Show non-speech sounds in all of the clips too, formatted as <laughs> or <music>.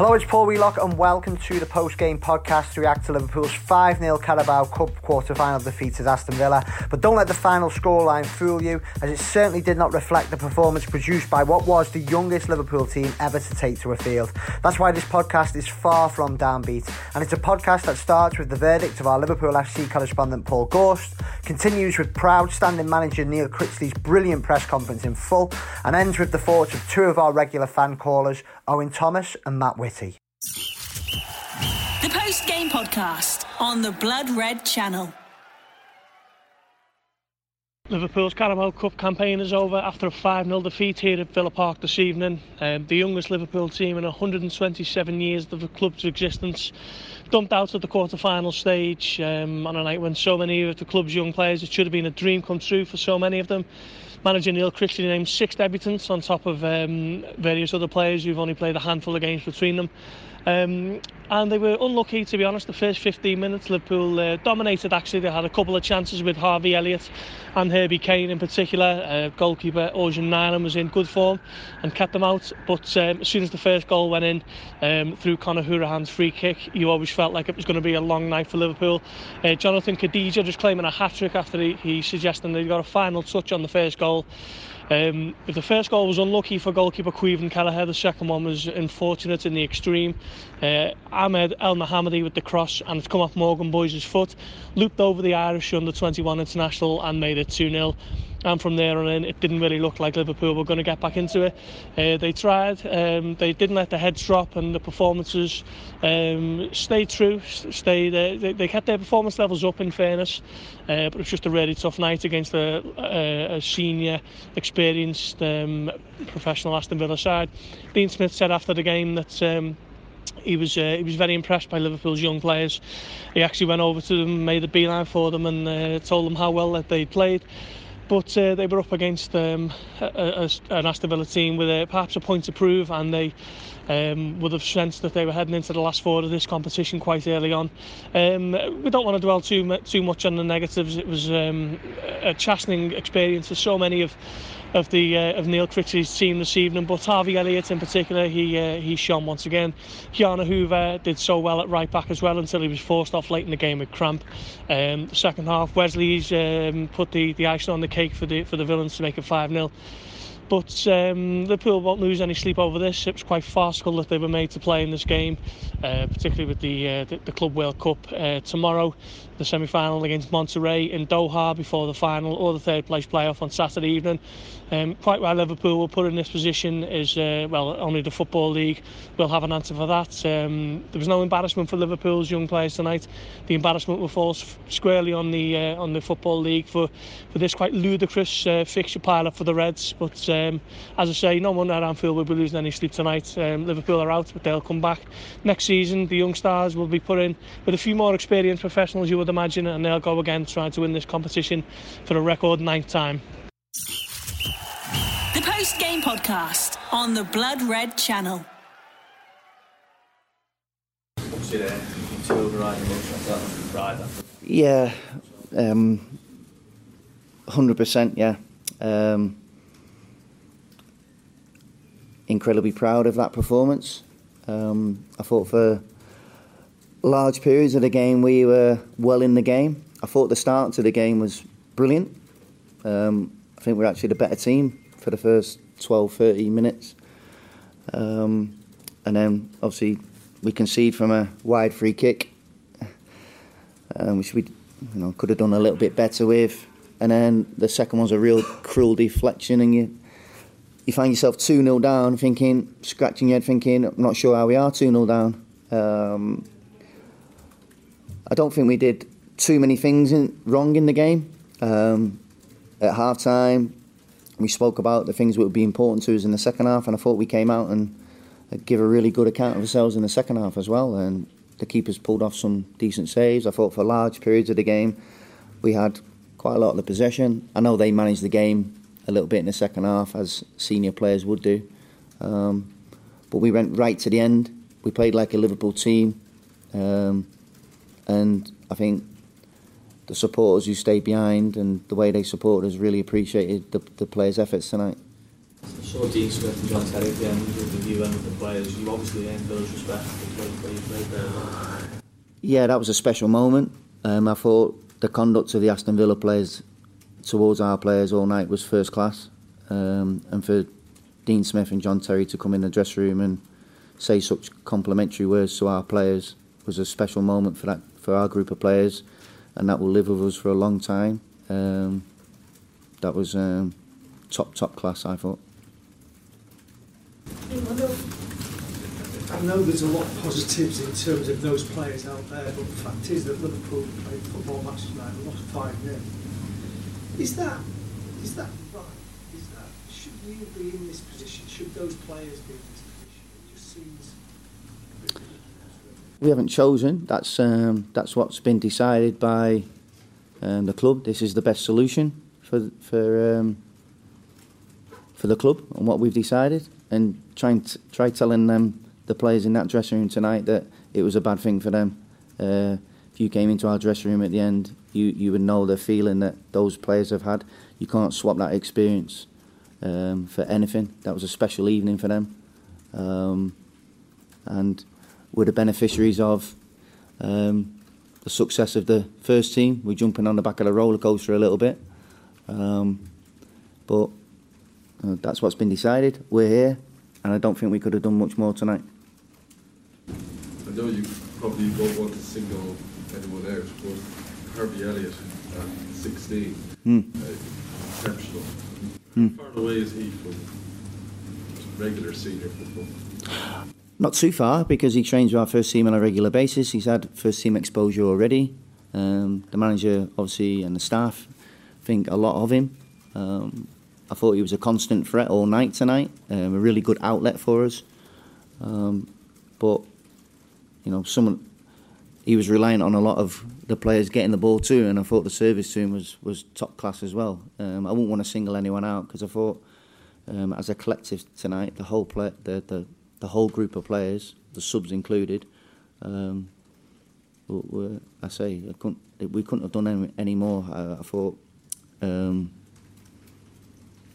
Hello, it's Paul Wheelock, and welcome to the post game podcast to react to Liverpool's 5 0 Carabao Cup quarter final defeat at Aston Villa. But don't let the final scoreline fool you, as it certainly did not reflect the performance produced by what was the youngest Liverpool team ever to take to a field. That's why this podcast is far from downbeat, and it's a podcast that starts with the verdict of our Liverpool FC correspondent Paul Gorst, continues with proud standing manager Neil Critchley's brilliant press conference in full, and ends with the thoughts of two of our regular fan callers, Owen Thomas and Matt Whitty. The post game podcast on the Blood Red channel. Liverpool's Carabao Cup campaign is over after a 5 0 defeat here at Villa Park this evening. Um, the youngest Liverpool team in 127 years of the club's existence dumped out at the quarter final stage um, on a night when so many of the club's young players, it should have been a dream come true for so many of them. Manager Neil Critchley named six debutants on top of um, various other players who've only played a handful of games between them. Um, and they were unlucky, to be honest. The first 15 minutes, Liverpool uh, dominated. Actually, they had a couple of chances with Harvey Elliott and Herbie Kane in particular. Uh, goalkeeper Orjan Nyland was in good form and kept them out. But um, as soon as the first goal went in um, through Conor Hourihane's free kick, you always felt like it was going to be a long night for Liverpool. Uh, Jonathan Kodjia just claiming a hat trick after he, he suggested he got a final touch on the first goal. Um, the first goal was unlucky for goalkeeper Caoimhin Kelleher, the second one was unfortunate in the extreme. Uh, Ahmed Elmohamady with the cross and it's come off Morgan Boyes' foot, looped over the Irish under 21 international and made it 2 0 and from there on in it didn't really look like Liverpool were going to get back into it. Uh, they tried, um, they didn't let the heads drop and the performances um, stayed true, stayed, uh, they, they kept their performance levels up in fairness, uh, but it was just a really tough night against a, a, a senior, experienced um, professional Aston Villa side. Dean Smith said after the game that um, he was uh, he was very impressed by Liverpool's young players. He actually went over to them, made a beeline for them, and uh, told them how well that they played but uh, they were up against um, a, a, an Aston Villa team with a, perhaps a point to prove and they um, would have sensed that they were heading into the last four of this competition quite early on. Um, we don't want to dwell too, too much on the negatives. It was um, a chastening experience for so many of of the uh, of Neil Critchley's team this evening. But Harvey Elliott in particular, he uh, he shone once again. Ki-Jana Hoever did so well at right back as well until he was forced off late in the game with cramp. Um, the second half, Wesley's um, put the, the icing on the cake for the for the villains to make it 5-0. But um, Liverpool won't lose any sleep over this. It was quite farcical that they were made to play in this game, uh, particularly with the, uh, the the Club World Cup uh, tomorrow. The semi-final against Monterrey in Doha before the final or the third place playoff on Saturday evening. Um, quite why Liverpool were put in this position is uh, well only the Football League will have an answer for that. Um, there was no embarrassment for Liverpool's young players tonight. The embarrassment will fall squarely on the uh, on the Football League for for this quite ludicrous uh, fixture pilot for the Reds. But um, as I say, no one at Anfield will be losing any sleep tonight. Um, Liverpool are out, but they'll come back next season. The young stars will be put in with a few more experienced professionals, you would imagine, and they'll go again trying to win this competition for a record ninth time. The post game podcast on the Blood Red channel. Yeah, um, 100%, yeah. Um, incredibly proud of that performance. Um, I thought for large periods of the game we were well in the game. I thought the start to the game was brilliant. Um, I think we're actually the better team for the first 12, 30 minutes. Um, and then obviously we concede from a wide free kick, um, which we you know, could have done a little bit better with. And then the second one's a real cruel deflection, and you you find yourself 2 0 down, thinking, scratching your head, thinking, I'm not sure how we are 2 0 down. Um, I don't think we did too many things in, wrong in the game. Um, at half time, we spoke about the things that would be important to us in the second half, and I thought we came out and give a really good account of ourselves in the second half as well. And the keepers pulled off some decent saves. I thought for large periods of the game, we had quite a lot of the possession. I know they managed the game a little bit in the second half, as senior players would do. Um, but we went right to the end. We played like a Liverpool team, um, and I think the supporters who stayed behind and the way they supported us really appreciated the, the players' efforts tonight. saw Dean Smith and John Terry at the end with you and with the players. You obviously earned those respect for you played there. Yeah, that was a special moment. Um, I thought the conduct of the Aston Villa players towards our players all night was first class. Um, and for Dean Smith and John Terry to come in the dressing room and say such complimentary words to our players was a special moment for that for our group of players, and that will live with us for a long time. Um, that was um, top top class, I thought. I know there's a lot of positives in terms of those players out there, but the fact is that Liverpool played football match tonight and lost 5 0. Is that, is that right? Is that, should you be in this position? Should those players be in this position? It just seems. We haven't chosen. That's um, that's what's been decided by um, the club. This is the best solution for for um, for the club and what we've decided. And trying to, try telling them the players in that dressing room tonight that it was a bad thing for them. Uh, if you came into our dressing room at the end, you you would know the feeling that those players have had. You can't swap that experience um, for anything. That was a special evening for them, um, and we're the beneficiaries of um, the success of the first team. We're jumping on the back of the roller coaster a little bit, um, but uh, that's what's been decided. We're here, and I don't think we could have done much more tonight. I know you probably don't want to single anyone out, but Harvey Elliott at 16, Mm. uh, exceptional. Mm. How far away is he from regular senior football? Not too far because he trains with our first team on a regular basis. He's had first team exposure already. Um, the manager, obviously, and the staff think a lot of him. Um, I thought he was a constant threat all night tonight, um, a really good outlet for us. Um, but, you know, someone he was relying on a lot of the players getting the ball too, and I thought the service to him was, was top class as well. Um, I wouldn't want to single anyone out because I thought, um, as a collective tonight, the whole play, the, the the whole group of players, the subs included, um, were, I say I couldn't, we couldn't have done any, any more. I, I thought um,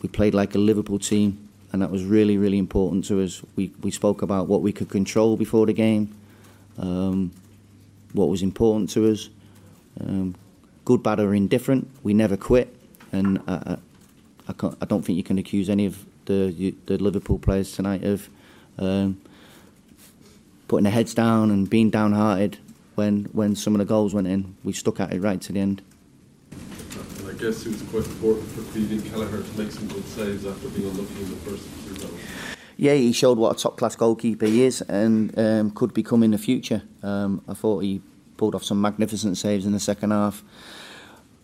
we played like a Liverpool team, and that was really, really important to us. We we spoke about what we could control before the game, um, what was important to us. Um, good, bad, or indifferent, we never quit, and I, I, I, I don't think you can accuse any of the the Liverpool players tonight of um, putting their heads down and being downhearted when when some of the goals went in. We stuck at it right to the end. And I guess it was quite important for Stephen Kelleher to make some good saves after being unlucky in the first two rounds. Yeah, he showed what a top class goalkeeper he is and um, could become in the future. Um, I thought he pulled off some magnificent saves in the second half.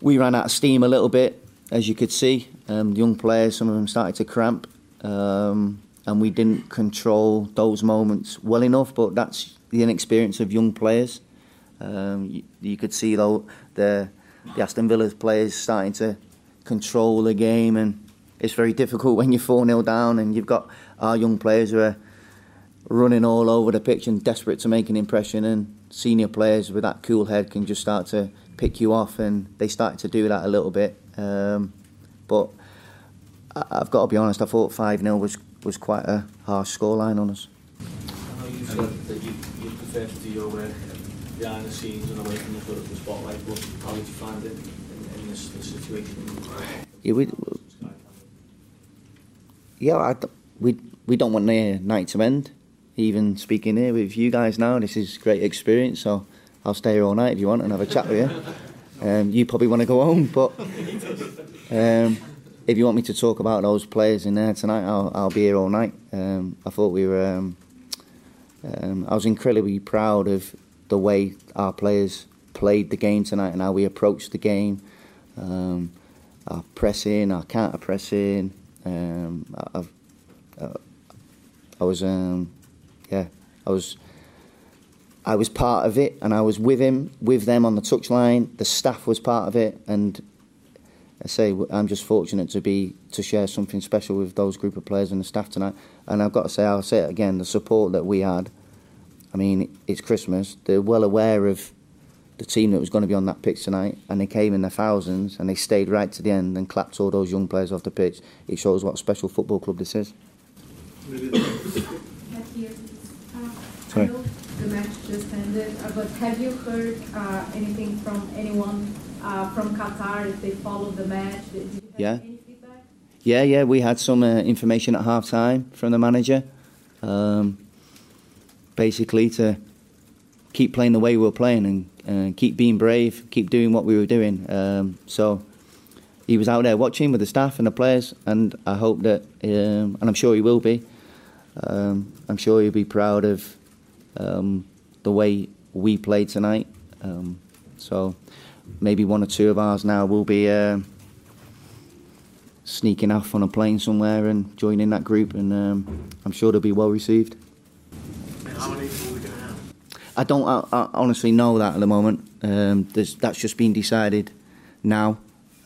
We ran out of steam a little bit, as you could see. Um, the young players, some of them started to cramp. Um, and we didn't control those moments well enough. But that's the inexperience of young players. Um, you, you, could see though the the Aston Villa players starting to control the game, and it's very difficult when you're four 0 down and you've got our young players who are running all over the pitch and desperate to make an impression, and senior players with that cool head can just start to pick you off, and they started to do that a little bit. Um, but I've got to be honest, I thought 5 0 was was quite a harsh scoreline on us. I know you said that you, you prefer to do your work behind the scenes and away from the, the spotlight, but how did you find it in, in this, this situation? Yeah, we, yeah I, we, we don't want the night to end. Even speaking here with you guys now, this is great experience, so I'll stay here all night if you want and have a chat with you. <laughs> Um, you probably want to go home, but um, if you want me to talk about those players in there tonight, I'll, I'll be here all night. Um, I thought we were. Um, um, I was incredibly proud of the way our players played the game tonight and how we approached the game. Um, our pressing, our counter pressing. Um, I, uh, I was, um, yeah, I was. I was part of it, and I was with him, with them on the touchline. The staff was part of it, and I say I'm just fortunate to be to share something special with those group of players and the staff tonight. And I've got to say, I'll say it again: the support that we had. I mean, it's Christmas. They're well aware of the team that was going to be on that pitch tonight, and they came in their thousands and they stayed right to the end and clapped all those young players off the pitch. It shows what a special football club this is. Sorry. the match just ended, uh, but have you heard uh, anything from anyone uh, from Qatar if they followed the match? yeah. Yeah, yeah, we had some uh, information at half time from the manager. Um, basically, to keep playing the way we were playing and uh, keep being brave, keep doing what we were doing. Um, so he was out there watching with the staff and the players, and I hope that, um, and I'm sure he will be. Um, I'm sure he'll be proud of um, the way we played tonight. Um, so maybe one or two of ours now will be uh, sneaking off on a plane somewhere and joining that group, and um, I'm sure they'll be well received. How many people are we going to have? I don't I, I honestly know that at the moment. Um, that's just been decided now.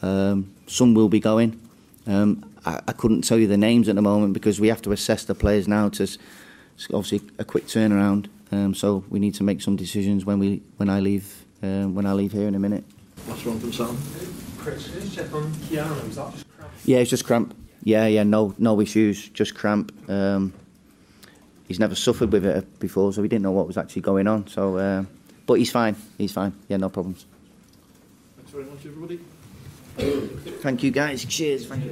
Um, some will be going. Um, I, I, couldn't tell you the names at the moment because we have to assess the players now to obviously a quick turnaround. Um, so we need to make some decisions when we when I leave um, when I leave here in a minute. What's wrong with Sam? Chris, can you check on Keanu? Is that just cramp? Yeah, it's just cramp. Yeah, yeah, no no issues, just cramp. Um, he's never suffered with it before, so we didn't know what was actually going on. So, uh, but he's fine. He's fine. Yeah, no problems. Thanks very much, everybody. Thank you, guys. Cheers. Thank you.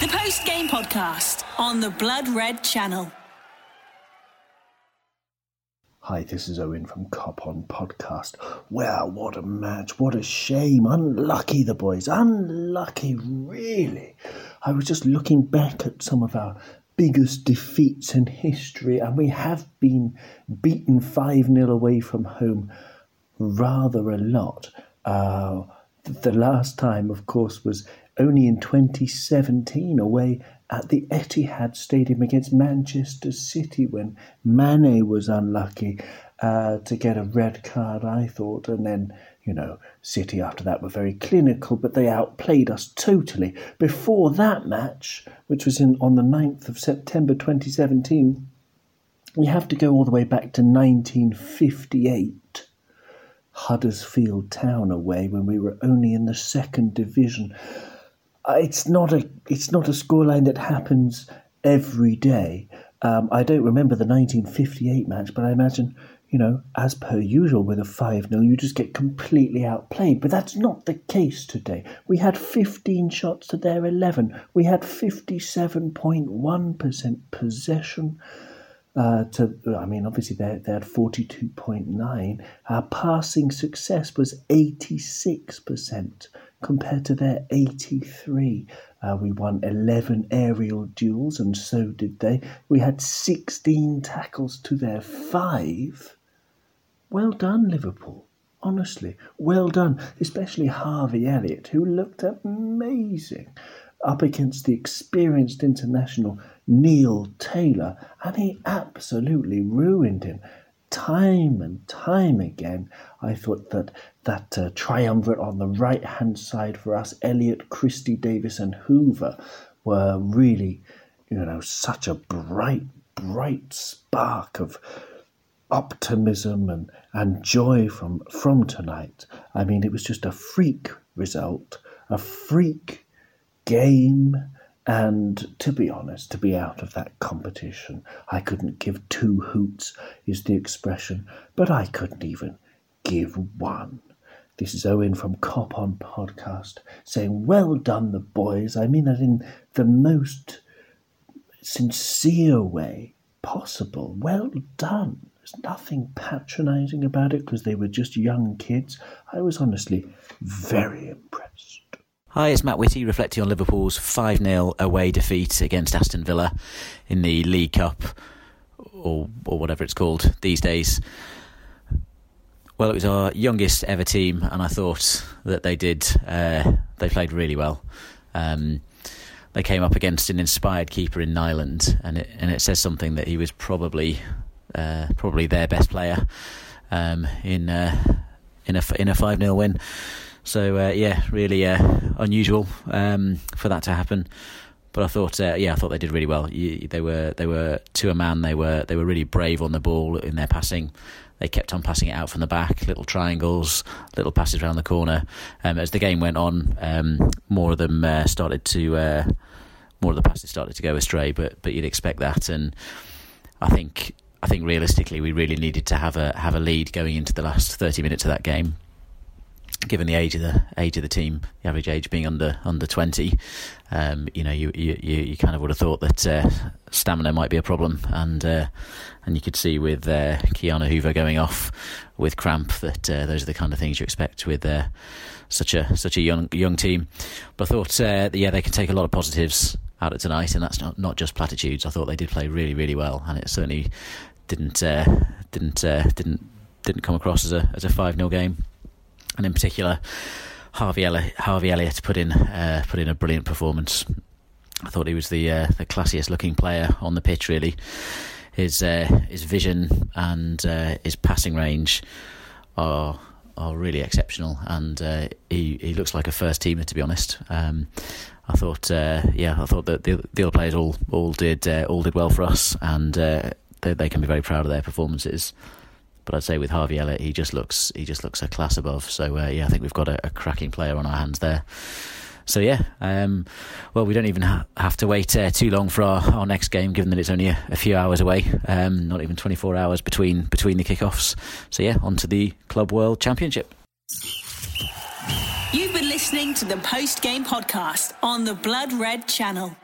The post game podcast on the Blood Red channel. Hi, this is Owen from Cop On Podcast. Well, what a match. What a shame. Unlucky, the boys. Unlucky, really. I was just looking back at some of our biggest defeats in history, and we have been beaten 5 0 away from home rather a lot. Uh, the last time, of course, was only in 2017 away at the Etihad Stadium against Manchester City when Mane was unlucky uh, to get a red card, I thought. And then, you know, City after that were very clinical, but they outplayed us totally. Before that match, which was in on the 9th of September 2017, we have to go all the way back to 1958. Huddersfield Town away when we were only in the second division. Uh, it's not a it's not a scoreline that happens every day. Um, I don't remember the 1958 match, but I imagine, you know, as per usual with a 5 0, you just get completely outplayed. But that's not the case today. We had 15 shots to their 11. We had 57.1% possession. Uh, to, I mean, obviously they, they had 42.9. Our passing success was 86% compared to their 83. Uh, we won 11 aerial duels, and so did they. We had 16 tackles to their five. Well done, Liverpool. Honestly, well done, especially Harvey Elliott, who looked amazing up against the experienced international Neil Taylor, and he absolutely ruined him time and time again, I thought that that uh, triumvirate on the right hand side for us, Elliott, Christie, Davis, and Hoever, were really, you know, such a bright, bright spark of optimism and, and joy from from tonight. I mean, it was just a freak result, a freak game and to be honest, to be out of that competition, I couldn't give two hoots, is the expression, but I couldn't even give one. This is Owen from Cop On Podcast saying, Well done, the boys. I mean that in the most sincere way possible. Well done. There's nothing patronising about it because they were just young kids. I was honestly very impressed. Hi, it's Matt Whitty reflecting on Liverpool's 5 0 away defeat against Aston Villa in the League Cup, or, or whatever it's called these days. Well, it was our youngest ever team, and I thought that they did. Uh, they played really well. Um, they came up against an inspired keeper in Nyland, and it and it says something that he was probably uh, probably their best player um, in uh, in a in a five 0 win. So uh, yeah, really uh, unusual um, for that to happen. But I thought, uh, yeah, I thought they did really well. You, they were they were to a man. They were they were really brave on the ball in their passing. they kept on passing it out from the back, little triangles, little passes around the corner. Um, as the game went on, um, more of them uh, started to uh, more of the passes started to go astray. But but you'd expect that, and I think I think realistically we really needed to have a have a lead going into the last thirty minutes of that game given the age of the age of the team, the average age being under under twenty, um, you know, you, you you kind of would have thought that uh, stamina might be a problem, and uh, and you could see with uh, Ki-Jana Hoever going off with cramp that uh, those are the kind of things you expect with uh, such a such a young young team. But I thought, uh, yeah, they can take a lot of positives out of tonight, and that's not not just platitudes. I thought they did play really really well, and it certainly didn't didn't didn't didn't come across as a as a five 0 game and in particular, Harvey Elliott, Harvey Elliott put in uh, put in a brilliant performance. I thought he was the uh, the classiest looking player on the pitch. Really, his uh, his vision and uh, his passing range are are really exceptional, and uh, he he looks like a first teamer. To be honest, um, I thought uh, yeah, I thought that the, the other players all all did all did well for us, and they, they can be very proud of their performances. But I'd say with Harvey Elliott, he just looks he just looks a class above. So uh, yeah, I think we've got a, a, cracking player on our hands there. So yeah, um, well, we don't even ha- have to wait uh, too long for our, our next game, given that it's only a, a few hours away. Um, not even 24 hours between between the kickoffs. So yeah, on to the Club World Championship. You've been listening to the post game podcast on the Blood Red Channel.